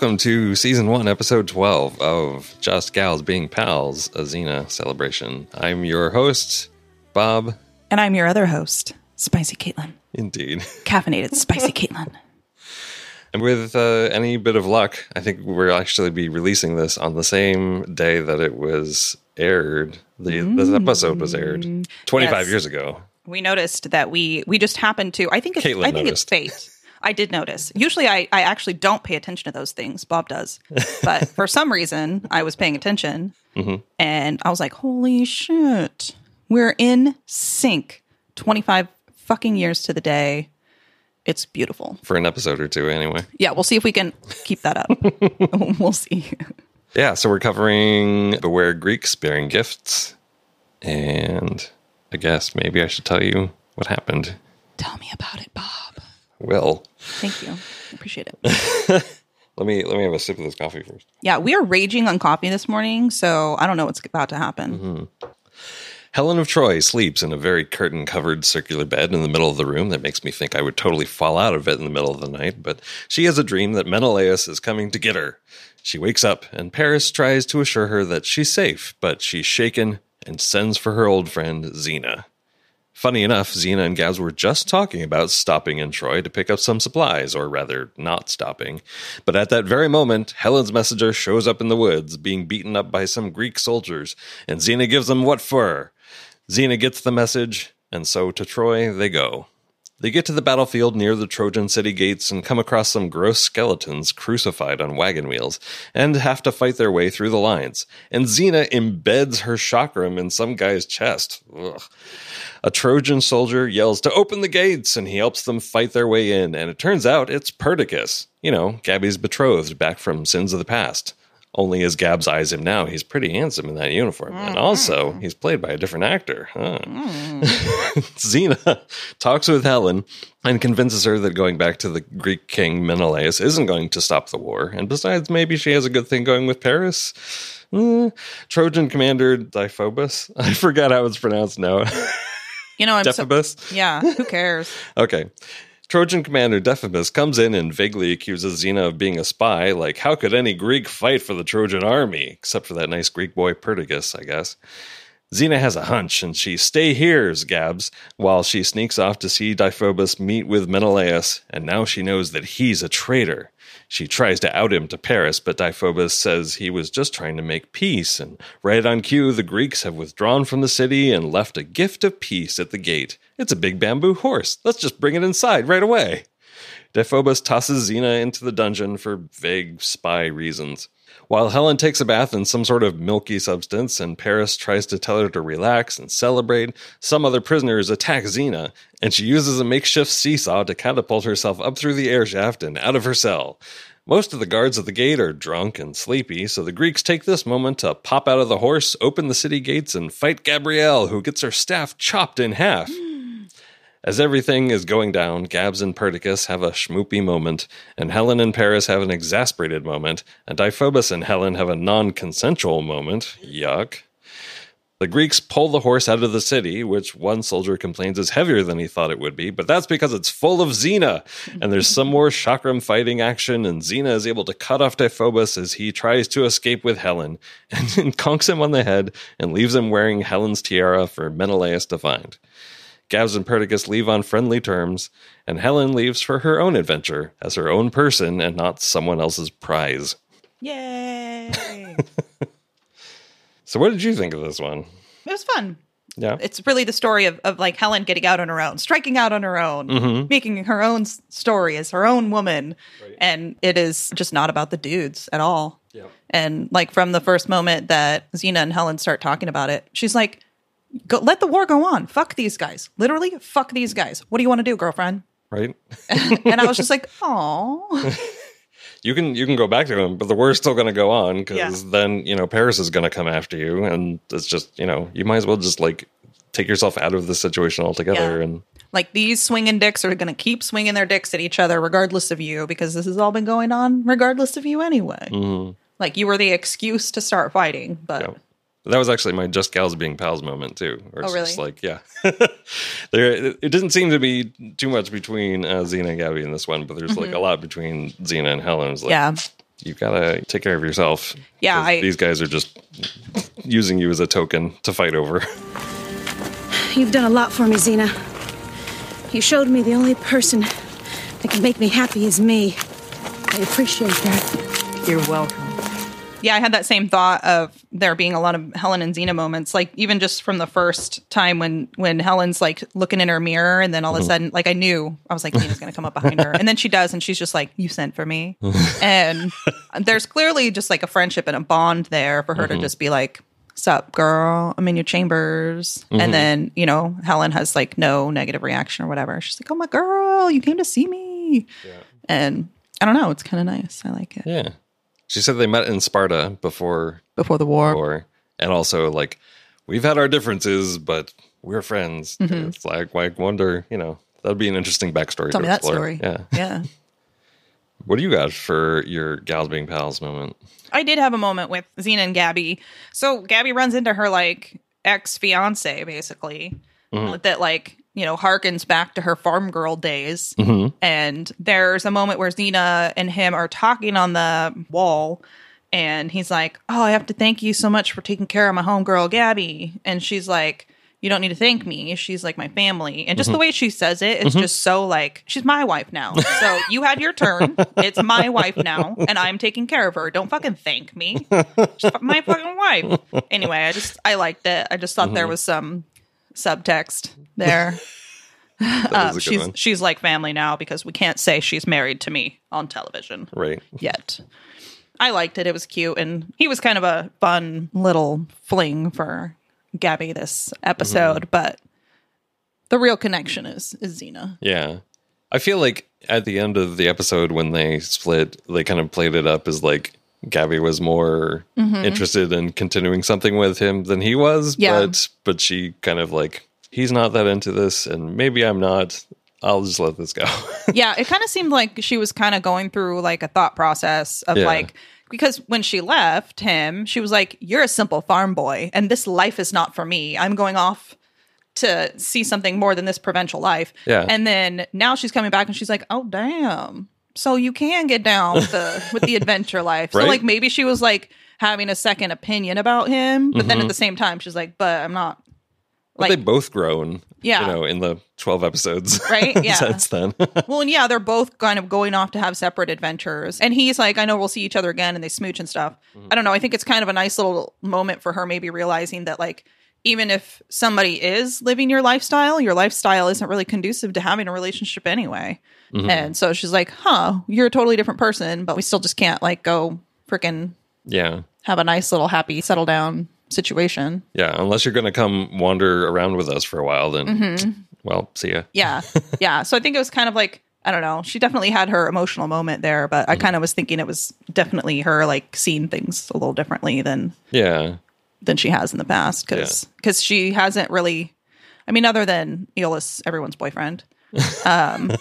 Welcome to season one, episode 12 of Just Gals Being Pals, a Xena celebration. I'm your host, Bob. And I'm your other host, Spicy Caitlin. Indeed. Caffeinated Spicy Caitlin. And with uh, any bit of luck, I think we'll actually be releasing this on the same day that it was aired. The This episode was aired 25 Yes. years ago. We noticed that we we just happened to I think it's Caitlin I think noticed. it's fate. I did notice. Usually I, I actually don't pay attention to those things. Bob does. But for some reason I was paying attention Mm-hmm. and I was like, holy shit. We're in sync. 25 fucking years to the day. It's beautiful. For an episode or two, anyway. Yeah, we'll see if we can keep that up. we'll see. Yeah, so we're covering Beware Greeks bearing gifts. And I guess maybe I should tell you what happened. Tell me about it, Bob. Well, Thank you. Appreciate it. let me let me have a sip of this coffee first. Yeah, we are raging on coffee this morning, so I don't know what's about to happen. Mm-hmm. Helen of Troy sleeps in a very curtain covered circular bed in the middle of the room that makes me think I would totally fall out of it in the middle of the night, but she has a dream that Menelaus is coming to get her. She wakes up, and Paris tries to assure her that she's safe, but she's shaken and sends for her old friend Xena. Funny enough, Xena and Gabs were just talking about stopping in Troy to pick up some supplies, or rather, not stopping. But at that very moment, Helen's messenger shows up in the woods, being beaten up by some Greek soldiers, and Xena gives them what for. Xena gets the message, and so to Troy they go. They get to the battlefield near the Trojan city gates and come across some gross skeletons crucified on wagon wheels and have to fight their way through the lines. And Xena embeds her chakram in some guy's chest. Ugh. A Trojan soldier yells to open the gates and he helps them fight their way in. And it turns out it's Perdiccas, you know, Gabby's betrothed back from Sins of the Past. Only as Gabs eyes him now, he's pretty handsome in that uniform. And also, he's played by a different actor. Huh. Xena talks with Helen and convinces her that going back to the Greek king Menelaus isn't going to stop the war. And besides, maybe she has a good thing going with Paris. Hmm. Trojan commander Diphobus. I forgot how it's pronounced now. You know, I'm so, yeah. Who cares? Okay. Trojan commander Diphobus comes in and vaguely accuses Xena of being a spy. Like, how could any Greek fight for the Trojan army? Except for that nice Greek boy Perdiccas, I guess. Xena has a hunch and she stay here's Gabs while she sneaks off to see Diphobus meet with Menelaus, and now she knows that he's a traitor. She tries to out him to Paris, but Diphobus says he was just trying to make peace, and right on cue, the Greeks have withdrawn from the city and left a gift of peace at the gate. It's a big bamboo horse. Let's just bring it inside right away. Diphobus tosses Xena into the dungeon for vague spy reasons. While Helen takes a bath in some sort of milky substance and Paris tries to tell her to relax and celebrate, some other prisoners attack Xena, and she uses a makeshift seesaw to catapult herself up through the air shaft and out of her cell. Most of the guards at the gate are drunk and sleepy, so the Greeks take this moment to pop out of the horse, open the city gates, and fight Gabrielle, who gets her staff chopped in half. As everything is going down, Gabs and Perdiccas have a schmoopy moment, and Helen and Paris have an exasperated moment, and Diphobus and Helen have a non consensual moment. Yuck. The Greeks pull the horse out of the city, which one soldier complains is heavier than he thought it would be, but that's because it's full of Xena. And there's some more chakram fighting action, and Xena is able to cut off Diphobus as he tries to escape with Helen, and conks him on the head and leaves him wearing Helen's tiara for Menelaus to find. Gabs and Perdiccas leave on friendly terms, and Helen leaves for her own adventure as her own person and not someone else's prize. Yay. So, what did you think of this one? it was fun. Yeah. It's really the story of, of like Helen getting out on her own, striking out on her own, mm-hmm. making her own story as her own woman. And it is just not about the dudes at all. Yep. And like from the first moment that Xena and Helen start talking about it, she's like, Go, let the war go on. Fuck these guys. Literally, fuck these guys. What do you want to do, girlfriend? Right? And I was just like, oh, You can you can go back to them, but the war's still going to go on because Yeah. then you know Paris is going to come after you, and it's just you know you might as well just like take yourself out of the situation altogether. Yeah. And like these swinging dicks are going to keep swinging their dicks at each other regardless of you because this has all been going on regardless of you anyway. Mm-hmm. Like you were the excuse to start fighting, but Yeah. That was actually my just gals being pals moment too. Where it's Oh, just really? like, yeah, there. It it didn't seem to be too much between uh, Xena and Gabby in this one, but there's like a lot between Xena and Helen. Like, yeah. You've gotta take care of yourself. Yeah, I- these guys are just using you as a token to fight over. You've done a lot for me, Xena. You showed me the only person that can make me happy is me. I appreciate that. You're welcome. Yeah, I had that same thought of there being a lot of Helen and Xena moments, like even just from the first time when when Helen's like looking in her mirror, and then all of a mm-hmm. sudden, like I knew I was like Xena's gonna come up behind her, and then she does, and she's just like, "You sent for me," and there's clearly just like a friendship and a bond there for her to mm-hmm. just be like, "Sup, girl? I'm in your chambers," and mm-hmm. then you know Helen has like no negative reaction or whatever. She's like, "Oh my girl, you came to see me," and I don't know, it's kind of nice. I like it. Yeah. She said they met in Sparta before before the war. war. And also like we've had our differences, but we're friends. It's like I wonder, you know, that'd be an interesting backstory. Mm-hmm. Tell to me that story. Yeah. Yeah. What do you got for your gals being pals moment? I did have a moment with Xena and Gabby. So Gabby runs into her like ex fiance, basically, that like you know harkens back to her farm girl days. Mm-hmm. And there's a moment where Xena and him are talking on the wall. And he's like, "Oh, I have to thank you so much for taking care of my homegirl Gabby." And she's like, "You don't need to thank me. She's like my family." And just the mm-hmm. way she says it, it's mm-hmm. just so like she's my wife now. So you had your turn. It's my wife now, and I'm taking care of her. Don't fucking thank me. She's my fucking wife. Anyway, I just I liked it. I just thought there was some subtext there. That Um, is a good she's one. she's like family now because we can't say she's married to me on television Right. yet. I liked it. It was cute, and he was kind of a fun little fling for Gabby this episode. But the real connection is is Xena. Yeah. I feel like at the end of the episode when they split, they kind of played it up as like Gabby was more mm-hmm. interested in continuing something with him than he was. Yeah. But but she kind of like he's not that into this and maybe I'm not. I'll just let this go. yeah, it kind of seemed like she was kind of going through like a thought process of Yeah. like because when she left him, she was like, "You're a simple farm boy, and this life is not for me. I'm going off." To see something more than this provincial life, Yeah. And then now she's coming back and she's like, "Oh damn!" So you can get down with the with the adventure life. So like maybe she was like having a second opinion about him, but Mm-hmm. then at the same time she's like, "But I'm not." But Like they both grown, Yeah. you know, in the 12 episodes. Right? Yeah. Since then. Well, and yeah, they're both kind of going off to have separate adventures. And he's like, I know we'll see each other again, and they smooch and stuff. Mm-hmm. I don't know. I think it's kind of a nice little moment for her, maybe realizing that, like, even if somebody is living your lifestyle, your lifestyle isn't really conducive to having a relationship anyway. Mm-hmm. And so she's like, huh, you're a totally different person, but we still just can't, like, go freaking yeah. have a nice little happy settle down situation. Yeah. Unless you're going to come wander around with us for a while, then, Mm-hmm. well, see ya. Yeah. yeah. So I think it was kind of like, I don't know. She definitely had her emotional moment there, but I kind of was thinking it was definitely her like seeing things a little differently than Yeah. than she has in the past because because she hasn't really. I mean, other than Iolaus, everyone's boyfriend. Um,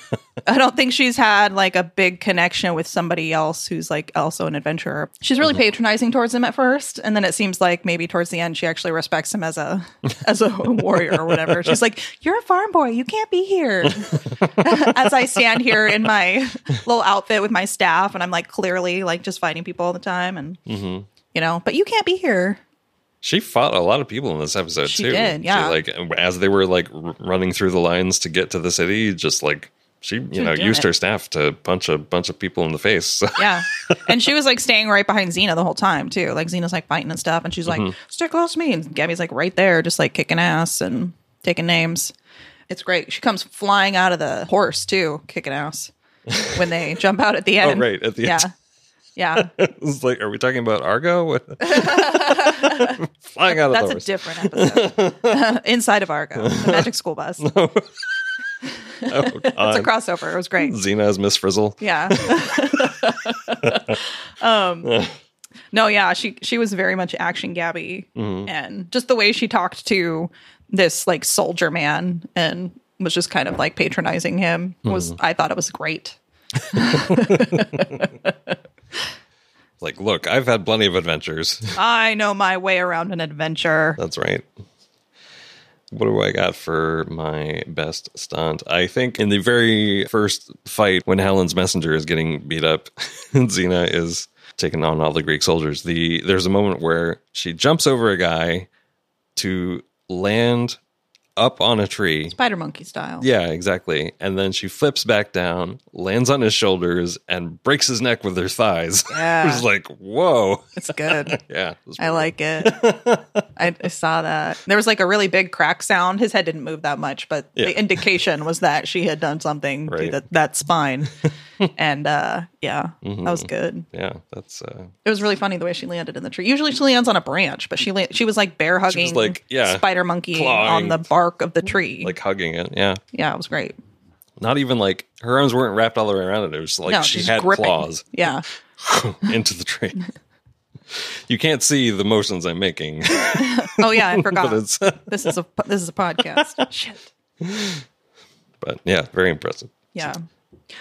I don't think she's had like a big connection with somebody else who's like also an adventurer. She's really patronizing towards him at first, and then it seems like maybe towards the end she actually respects him as a as a warrior or whatever. She's like, "You're a farm boy, you can't be here." as I stand here in my little outfit with my staff, and I'm like clearly like just fighting people all the time, and you know, but you can't be here. She fought a lot of people in this episode She too. did, yeah. like as they were like r- running through the lines to get to the city, just like she, you know, used it. her staff to punch a bunch of people in the face. Yeah. And she was like staying right behind Xena the whole time too. Like Xena's like fighting and stuff, and she's like, mm-hmm. stick close to me. And Gabby's like right there, just like kicking ass and taking names. It's great. She comes flying out of the horse too, kicking ass when they jump out at the oh, end. Oh, right, at the yeah. end. Yeah. it's like, are we talking about Argo? Flying out of the That's a different episode. Inside of Argo, the magic school bus. It's oh, a crossover. It was great. Xena as Miss Frizzle. Yeah. um no, yeah, she she was very much action Gabby and just the way she talked to this like soldier man and was just kind of like patronizing him was I thought it was great. Like, look, I've had plenty of adventures. I know my way around an adventure. That's right. What do I got for my best stunt? I think in the very first fight, when Helen's messenger is getting beat up, and Xena is taking on all the Greek soldiers. The there's a moment where she jumps over a guy to land up on a tree. Spider monkey style. Yeah, exactly. And then she flips back down, lands on his shoulders, and breaks his neck with her thighs. Yeah. it was like, whoa. It's good. Yeah. it I like it. I, I saw that. There was like a really big crack sound. His head didn't move that much, but Yeah. the indication was that she had done something to Right. that, that spine. and uh yeah, Mm-hmm. that was good. Yeah, that's uh It was really funny the way she landed in the tree. Usually she lands on a branch, but she la- she was like bear hugging like, yeah, spider monkey clawing. on the bark of the tree. like hugging it. Yeah. yeah, it was great. Not even like her arms weren't wrapped all the way around it. It was like no, she had gripping. claws Yeah. into the tree. You can't see the motions I'm making, Oh yeah, I forgot. this is a this is a podcast. Shit. but yeah, very impressive. Yeah.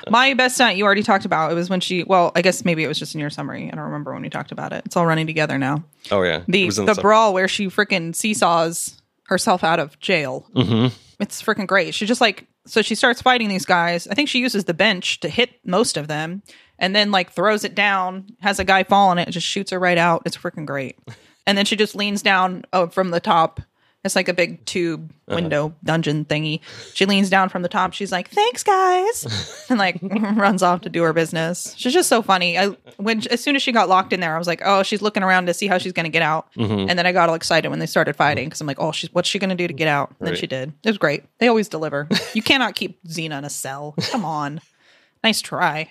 My best stunt you already talked about. It was when she. Well, I guess maybe it was just in your summary. I don't remember when we talked about it. It's all running together now. Oh yeah, It The the brawl where she freaking seesaws herself out of jail. Mm-hmm. It's freaking great. She just like so she starts fighting these guys. I think she uses the bench to hit most of them, and then like throws it down. Has a guy fall on it, and just shoots her right out. It's freaking great. And then she just leans down oh, from the top. It's like a big tube uh-huh. window dungeon thingy. She leans down from the top. She's like, "Thanks, guys," and like runs off to do her business. She's just so funny. I when as soon as she got locked in there, I was like, "Oh, she's looking around to see how she's going to get out." Mm-hmm. And then I got all excited when they started fighting because I'm like, "Oh, she's what's she going to do to get out?" And then she did. It was great. They always deliver. you cannot keep Xena in a cell. Come on, nice try.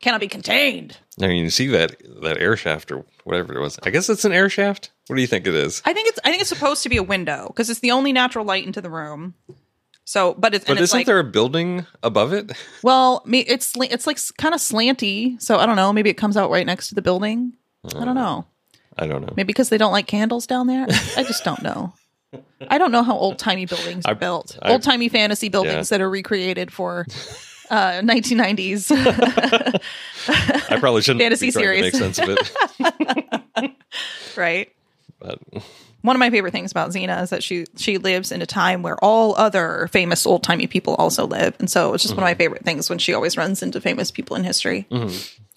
Cannot be contained. I mean, you see that that air shaft or whatever it was. I guess it's an air shaft. What do you think it is? I think it's I think it's supposed to be a window because it's the only natural light into the room. So, but it's But it's isn't like there a building above it? well, me it's it's like kind of slanty. So I don't know. Maybe it comes out right next to the building. I don't know. Uh, I don't know. Maybe because they don't like candles down there. I just don't know. I don't know how old timey buildings are I- built. Old timey fantasy buildings Yeah. that are recreated for uh 1990s. I probably shouldn't Fantasy be trying to series. make sense of it. right? But One of my favorite things about Xena is that she she lives in a time where all other famous old timey people also live, and so it's just one of my favorite things when she always runs into famous people in history.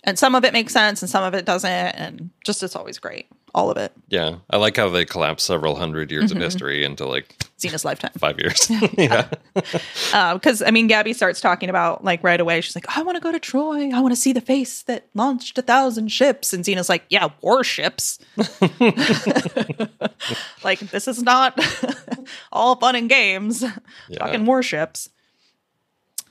And some of it makes sense, and some of it doesn't, and just it's always great, all of it. yeah, I like how they collapse several hundred years Mm-hmm. of history into like Xena's lifetime. five years. yeah. because I mean, Gabby starts talking about like right away. She's like, "I want to go to Troy. I want to see the face that launched a thousand ships." And Xena's like, "Yeah, warships. like this is not all fun and games. Talking warships."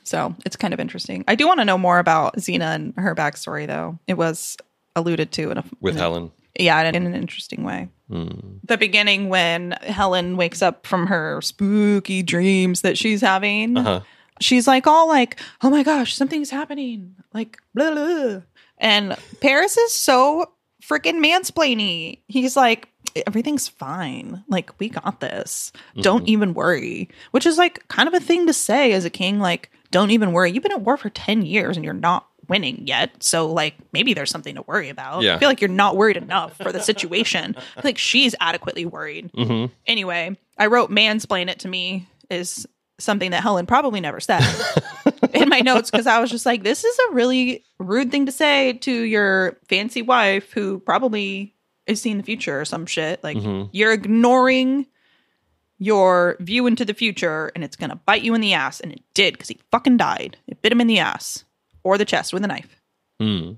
So it's kind of interesting. I do want to know more about Xena and her backstory, though. It was alluded to in a With in a- Helen. Yeah, in an interesting way. The beginning when Helen wakes up from her spooky dreams that she's having, Uh-huh. she's like all like, "Oh my gosh, something's happening!" Like blah blah. And Paris is so freaking mansplainy. He's like, "Everything's fine. Like we got this. Don't even worry." Which is like kind of a thing to say as a king. Like, don't even worry. You've been at war for ten years and you're not winning yet. So like maybe there's something to worry about. Yeah. I feel like you're not worried enough for the situation. I feel like she's adequately worried. Mm-hmm. Anyway, I wrote mansplain it to me is something that Helen probably never said in my notes because I was just like, this is a really rude thing to say to your fancy wife who probably is seeing the future or some shit. Like mm-hmm. you're ignoring your view into the future and it's gonna bite you in the ass. And it did because he fucking died. It bit him in the ass or the chest with a knife. Hmm.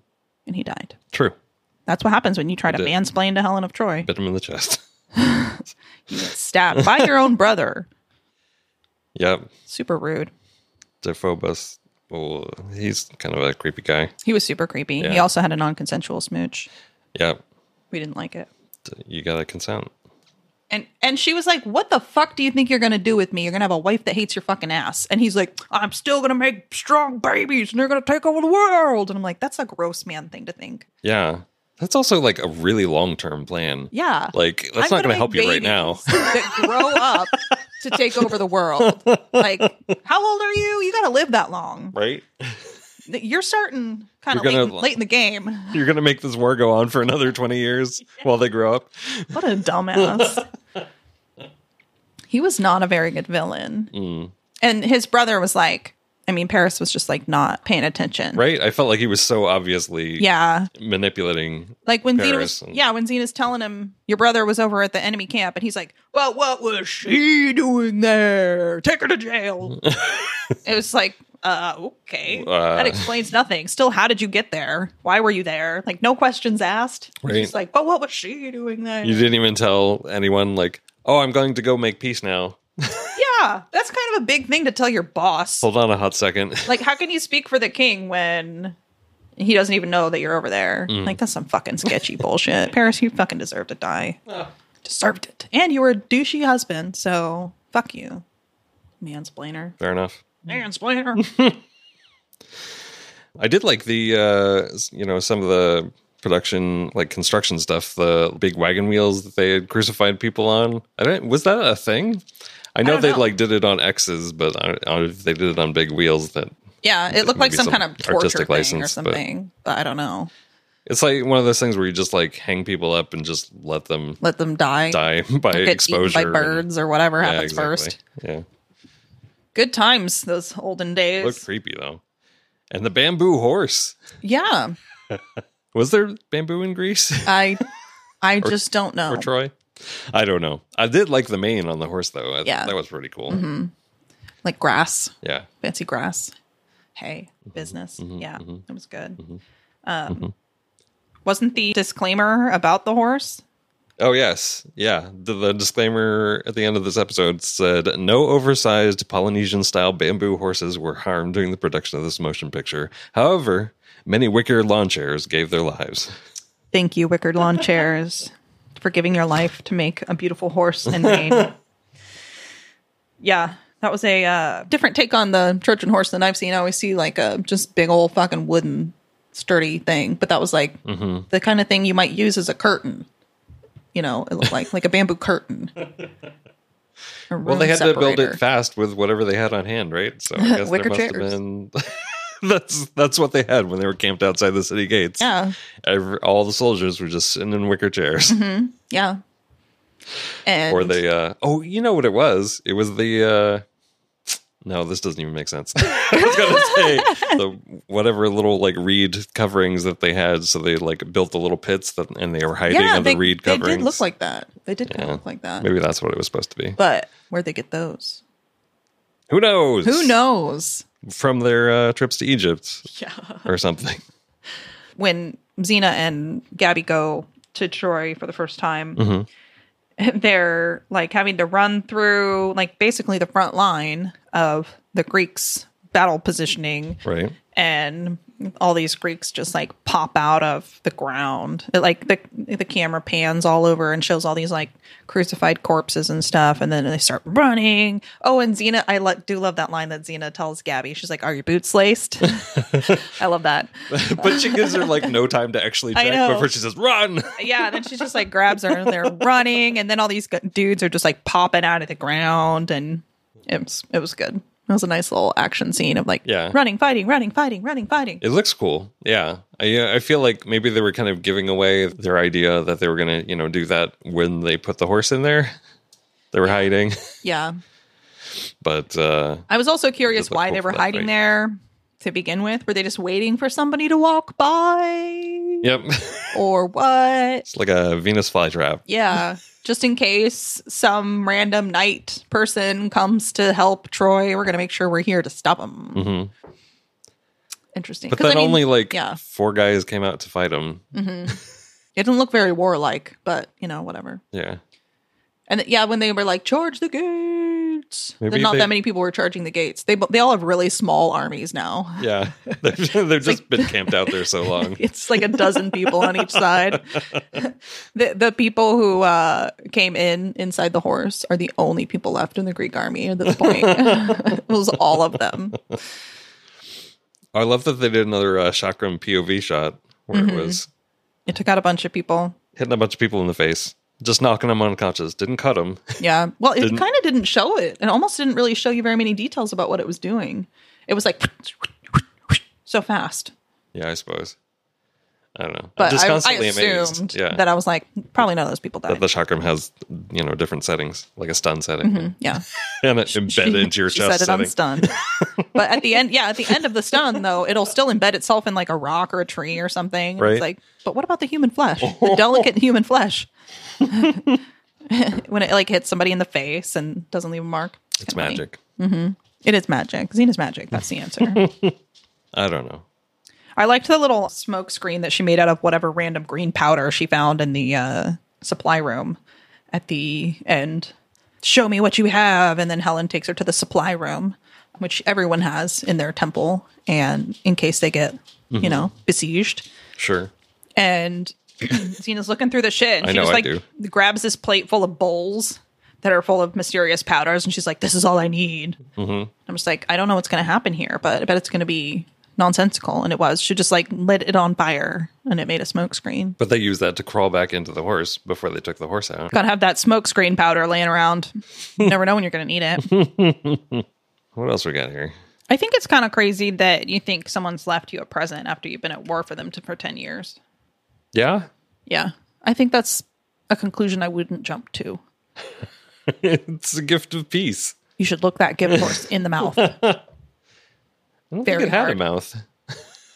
And he died. True. That's what happens when you try to did. mansplain to Helen of Troy. Bit him in the chest. You get stabbed by your own brother. Yep. Super rude. Dephobos. Well, he's kind of a creepy guy. He was super creepy. He also had a non consensual smooch. Yep. We didn't like it. You gotta consent. And and she was like, "What the fuck do you think you're gonna do with me? You're gonna have a wife that hates your fucking ass." And he's like, "I'm still gonna make strong babies, and they're gonna take over the world." And I'm like, "That's a gross man thing to think." Yeah. That's also like a really long term plan. Yeah, Like that's I'm not gonna make help you right now. that grow up to take over the world. Like, how old are you? You gotta live that long. Right? You're starting kind of late, late in the game. You're gonna make this war go on for another twenty years while they grow up. What a dumbass. He was not a very good villain. Mm. And his brother was like, I mean, Paris was just like not paying attention. Right? I felt like he was so obviously Yeah. manipulating. Like when Paris was, and- yeah, when Xena's telling him your brother was over at the enemy camp, and he's like, "Well, what was she doing there? Take her to jail." it was like, uh, okay, Uh. that explains nothing. Still, how did you get there? Why were you there? Like, no questions asked. Right. just like, but what was she doing there? You didn't even tell anyone, like, oh, I'm going to go make peace now. yeah, that's kind of a big thing to tell your boss. Hold on a hot second. Like, how can you speak for the king when he doesn't even know that you're over there? Mm. Like, that's some fucking sketchy bullshit. Paris, you fucking deserve to die. Deserved it. And you were a douchey husband, so fuck you. Mansplainer. Fair enough. Mansplainer. I did like the, uh, you know, some of the production, like construction stuff, the big wagon wheels that they had crucified people on. I don't, was that a thing? I know don't they know. like did it on X's, but I don't know if they did it on big wheels. That yeah, it looked like some, some kind of torture artistic thing or license, but- something, but I don't know. it's like one of those things where you just like hang people up and just let them Let them die. die by exposure by and- birds or whatever Yeah, happens exactly. first. Yeah, Good times, those olden days. looked creepy though. And the bamboo horse. yeah, Was there bamboo in Greece I, I just don't know. or Troy? I don't know. I did like the mane on the horse though. I, Yeah. that was pretty cool. Mm-hmm. Like grass. Yeah, fancy grass, hay, Mm-hmm. business. Mm-hmm. Yeah, mm-hmm. it was good. Um, wasn't the disclaimer about the horse? Oh yes, yeah. The, the disclaimer at the end of this episode said no oversized Polynesian-style bamboo horses were harmed during the production of this motion picture. However, many wicker lawn chairs gave their lives. Thank you, wicker Lawn Chairs, for giving your life to make a beautiful horse and mane. yeah, that was a uh, different take on the Trojan horse than I've seen. I always see like a just big old fucking wooden sturdy thing, but that was like Mm-hmm. the kind of thing you might use as a curtain. You know, it looked like like a bamboo curtain. A Well, they had to build it fast with whatever they had on hand, right? So I guess there Wicker must have been. that's that's what they had when they were camped outside the city gates. Yeah. Every, all the soldiers were just sitting in wicker chairs. Yeah. And or they uh oh you know what it was it was the uh no this doesn't even make sense i was gonna say the whatever little like reed coverings that they had so they like built the little pits that and they were hiding yeah, on they, the reed they coverings did look like that. They did Yeah. look like that. maybe that's what it was supposed to be But where'd they get those? who knows Who knows? From their uh, trips to egypt Yeah. or something When Xena and Gabby go to Troy for the first time, Mm-hmm. they're like having to run through like basically the front line of the Greeks' battle positioning. right and all these Greeks just like pop out of the ground. It, like the the camera pans all over and shows all these like crucified corpses and stuff, and then they start running. Oh, and Xena, I lo- do love that line that Xena tells Gabby. She's like, "Are your boots laced?" I love that. but she gives her like no time to actually check before she says run Yeah, and then she just like grabs her and they're running, and then all these dudes are just like popping out of the ground, and it was it was good. It was a nice little action scene of like Yeah. running, fighting, running, fighting, running, fighting. It looks cool. Yeah. I I feel like maybe they were kind of giving away their idea that they were going to, you know, do that when they put the horse in there. They were hiding, Yeah. but uh I was also curious why cool they were hiding fight. there to begin with. Were they just waiting for somebody to walk by? yep. Or what? it's like a Venus flytrap. Yeah. Just in case some random knight person comes to help Troy, we're going to make sure we're here to stop him. Mhm. Interesting. But then I mean, only like yeah. four guys came out to fight him. it didn't look very warlike, but you know, whatever. Yeah. And yeah, when they were like, charge the gates, Maybe not they- that many people were charging the gates. They, they all have really small armies now. Yeah. They've, they've just been camped out there so long. it's like a dozen people on each side. the the people who uh, came in inside the horse are the only people left in the Greek army at this point. it was all of them. I love that they did another uh, chakram POV shot where Mm-hmm. it was It took out a bunch of people. hitting a bunch of people in the face, just knocking him unconscious. Didn't cut him. Yeah. Well, it kind of didn't show it. It almost didn't really show you very many details about what it was doing. It was like so fast. Yeah, I suppose. I don't know. But just I, I constantly assumed. Yeah. that I was like, probably none of those people that died. the chakram has, you know, different settings, like a stun setting, mm-hmm. yeah. and it embedded into your she chest it setting. on stun. but at the end, yeah, at the end of the stun, though, it'll still embed itself in like a rock or a tree or something. Right. It's like, but what about the human flesh? The delicate human flesh. when it like hits somebody in the face and doesn't leave a mark. It's funny. magic. Mm-hmm. It is magic. Xena's magic. That's the answer. I don't know. I liked the little smoke screen that she made out of whatever random green powder she found in the uh, supply room at the end. Show me what you have. And then Helen takes her to the supply room, which everyone has in their temple, and in case they get, Mm-hmm. you know, besieged. Sure. And Xena's looking through the shit. And I she know, just like grabs this plate full of bowls that are full of mysterious powders, and she's like, "This is all I need." Mm-hmm. I'm just like, I don't know what's going to happen here, but I bet it's going to be nonsensical. And it was. She just like lit it on fire, and it made a smoke screen. But they used that to crawl back into the horse before they took the horse out. Got to have that smoke screen powder laying around. You never know when you're going to need it. What else we got here? I think it's kind of crazy that you think someone's left you a present after you've been at war for them to, for 10 years. Yeah, Yeah. I think that's a conclusion I wouldn't jump to. it's a gift of peace. You should look that gift horse in the mouth. I don't Very think it had hard. a mouth.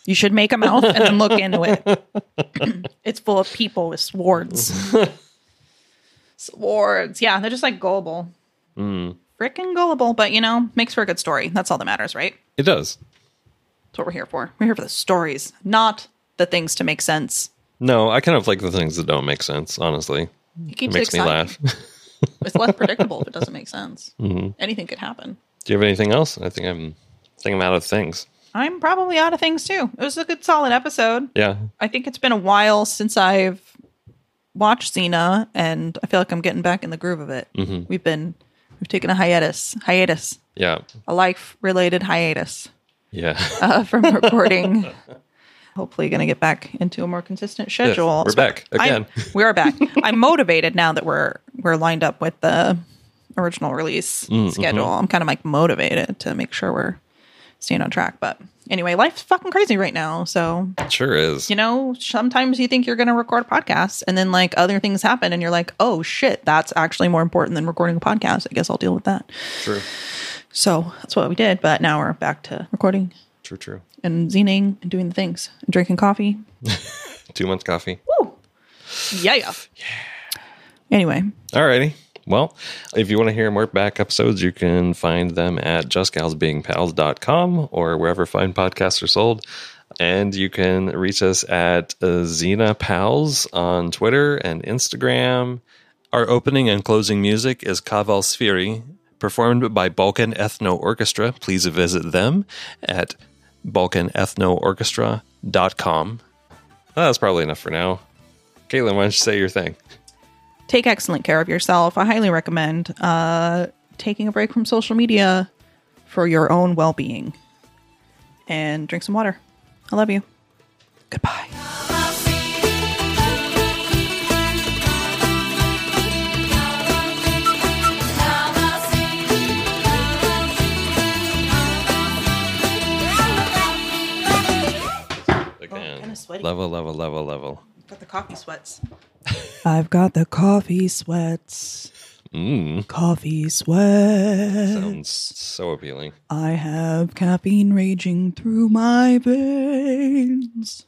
You should make a mouth and then look into it. it's full of people with swords. swords. Yeah, they're just like gullible. Hmm. Freaking gullible, but you know, makes for a good story. That's all that matters, right? It does. That's what we're here for. We're here for the stories, not the things to make sense. No, I kind of like the things that don't make sense. Honestly, It it makes it me laugh. It's less predictable if it doesn't make sense. Mm-hmm. Anything could happen. Do you have anything else? I think I'm. Think I'm out of things. I'm probably out of things too. It was a good, solid episode. Yeah, I think it's been a while since I've watched Xena, and I feel like I'm getting back in the groove of it. We've been we've taken a hiatus, hiatus, yeah, a life related hiatus yeah. uh, from recording. Hopefully, going to get back into a more consistent schedule. we're back I'm- again. we are back. I'm motivated now that we're we're lined up with the original release Mm, schedule. mm-hmm. I'm kind of like motivated to make sure we're staying on track. But anyway, life's fucking crazy right now. So It sure is. you know, sometimes you think you're going to record podcasts and then like other things happen and you're like, oh shit, that's actually more important than recording a podcast. I guess I'll deal with that. True. So that's what we did. But now we're back to recording True. True. and zening and doing the things and drinking coffee. Two months coffee. Woo! Yeah. Yeah. Anyway, Alrighty. Well, if you want to hear more back episodes, you can find them at justgalsbeingpals.com or wherever fine podcasts are sold. And you can reach us at uh, Xena Pals on Twitter and Instagram. Our opening and closing music is Kaval Sviri, performed by Balkan Ethno Orchestra. Please visit them at balkanethnoorchestra.com. Well, that's probably enough for now. Caitlin, why don't you say your thing? Take excellent care of yourself. I highly recommend uh, taking a break from social media for your own well being and drink some water. I love you. Goodbye. Sweaty. Level, level, level, level. Got the coffee sweats. I've got the coffee sweats. Mmm. Coffee sweat. Sounds so appealing. I have caffeine raging through my veins.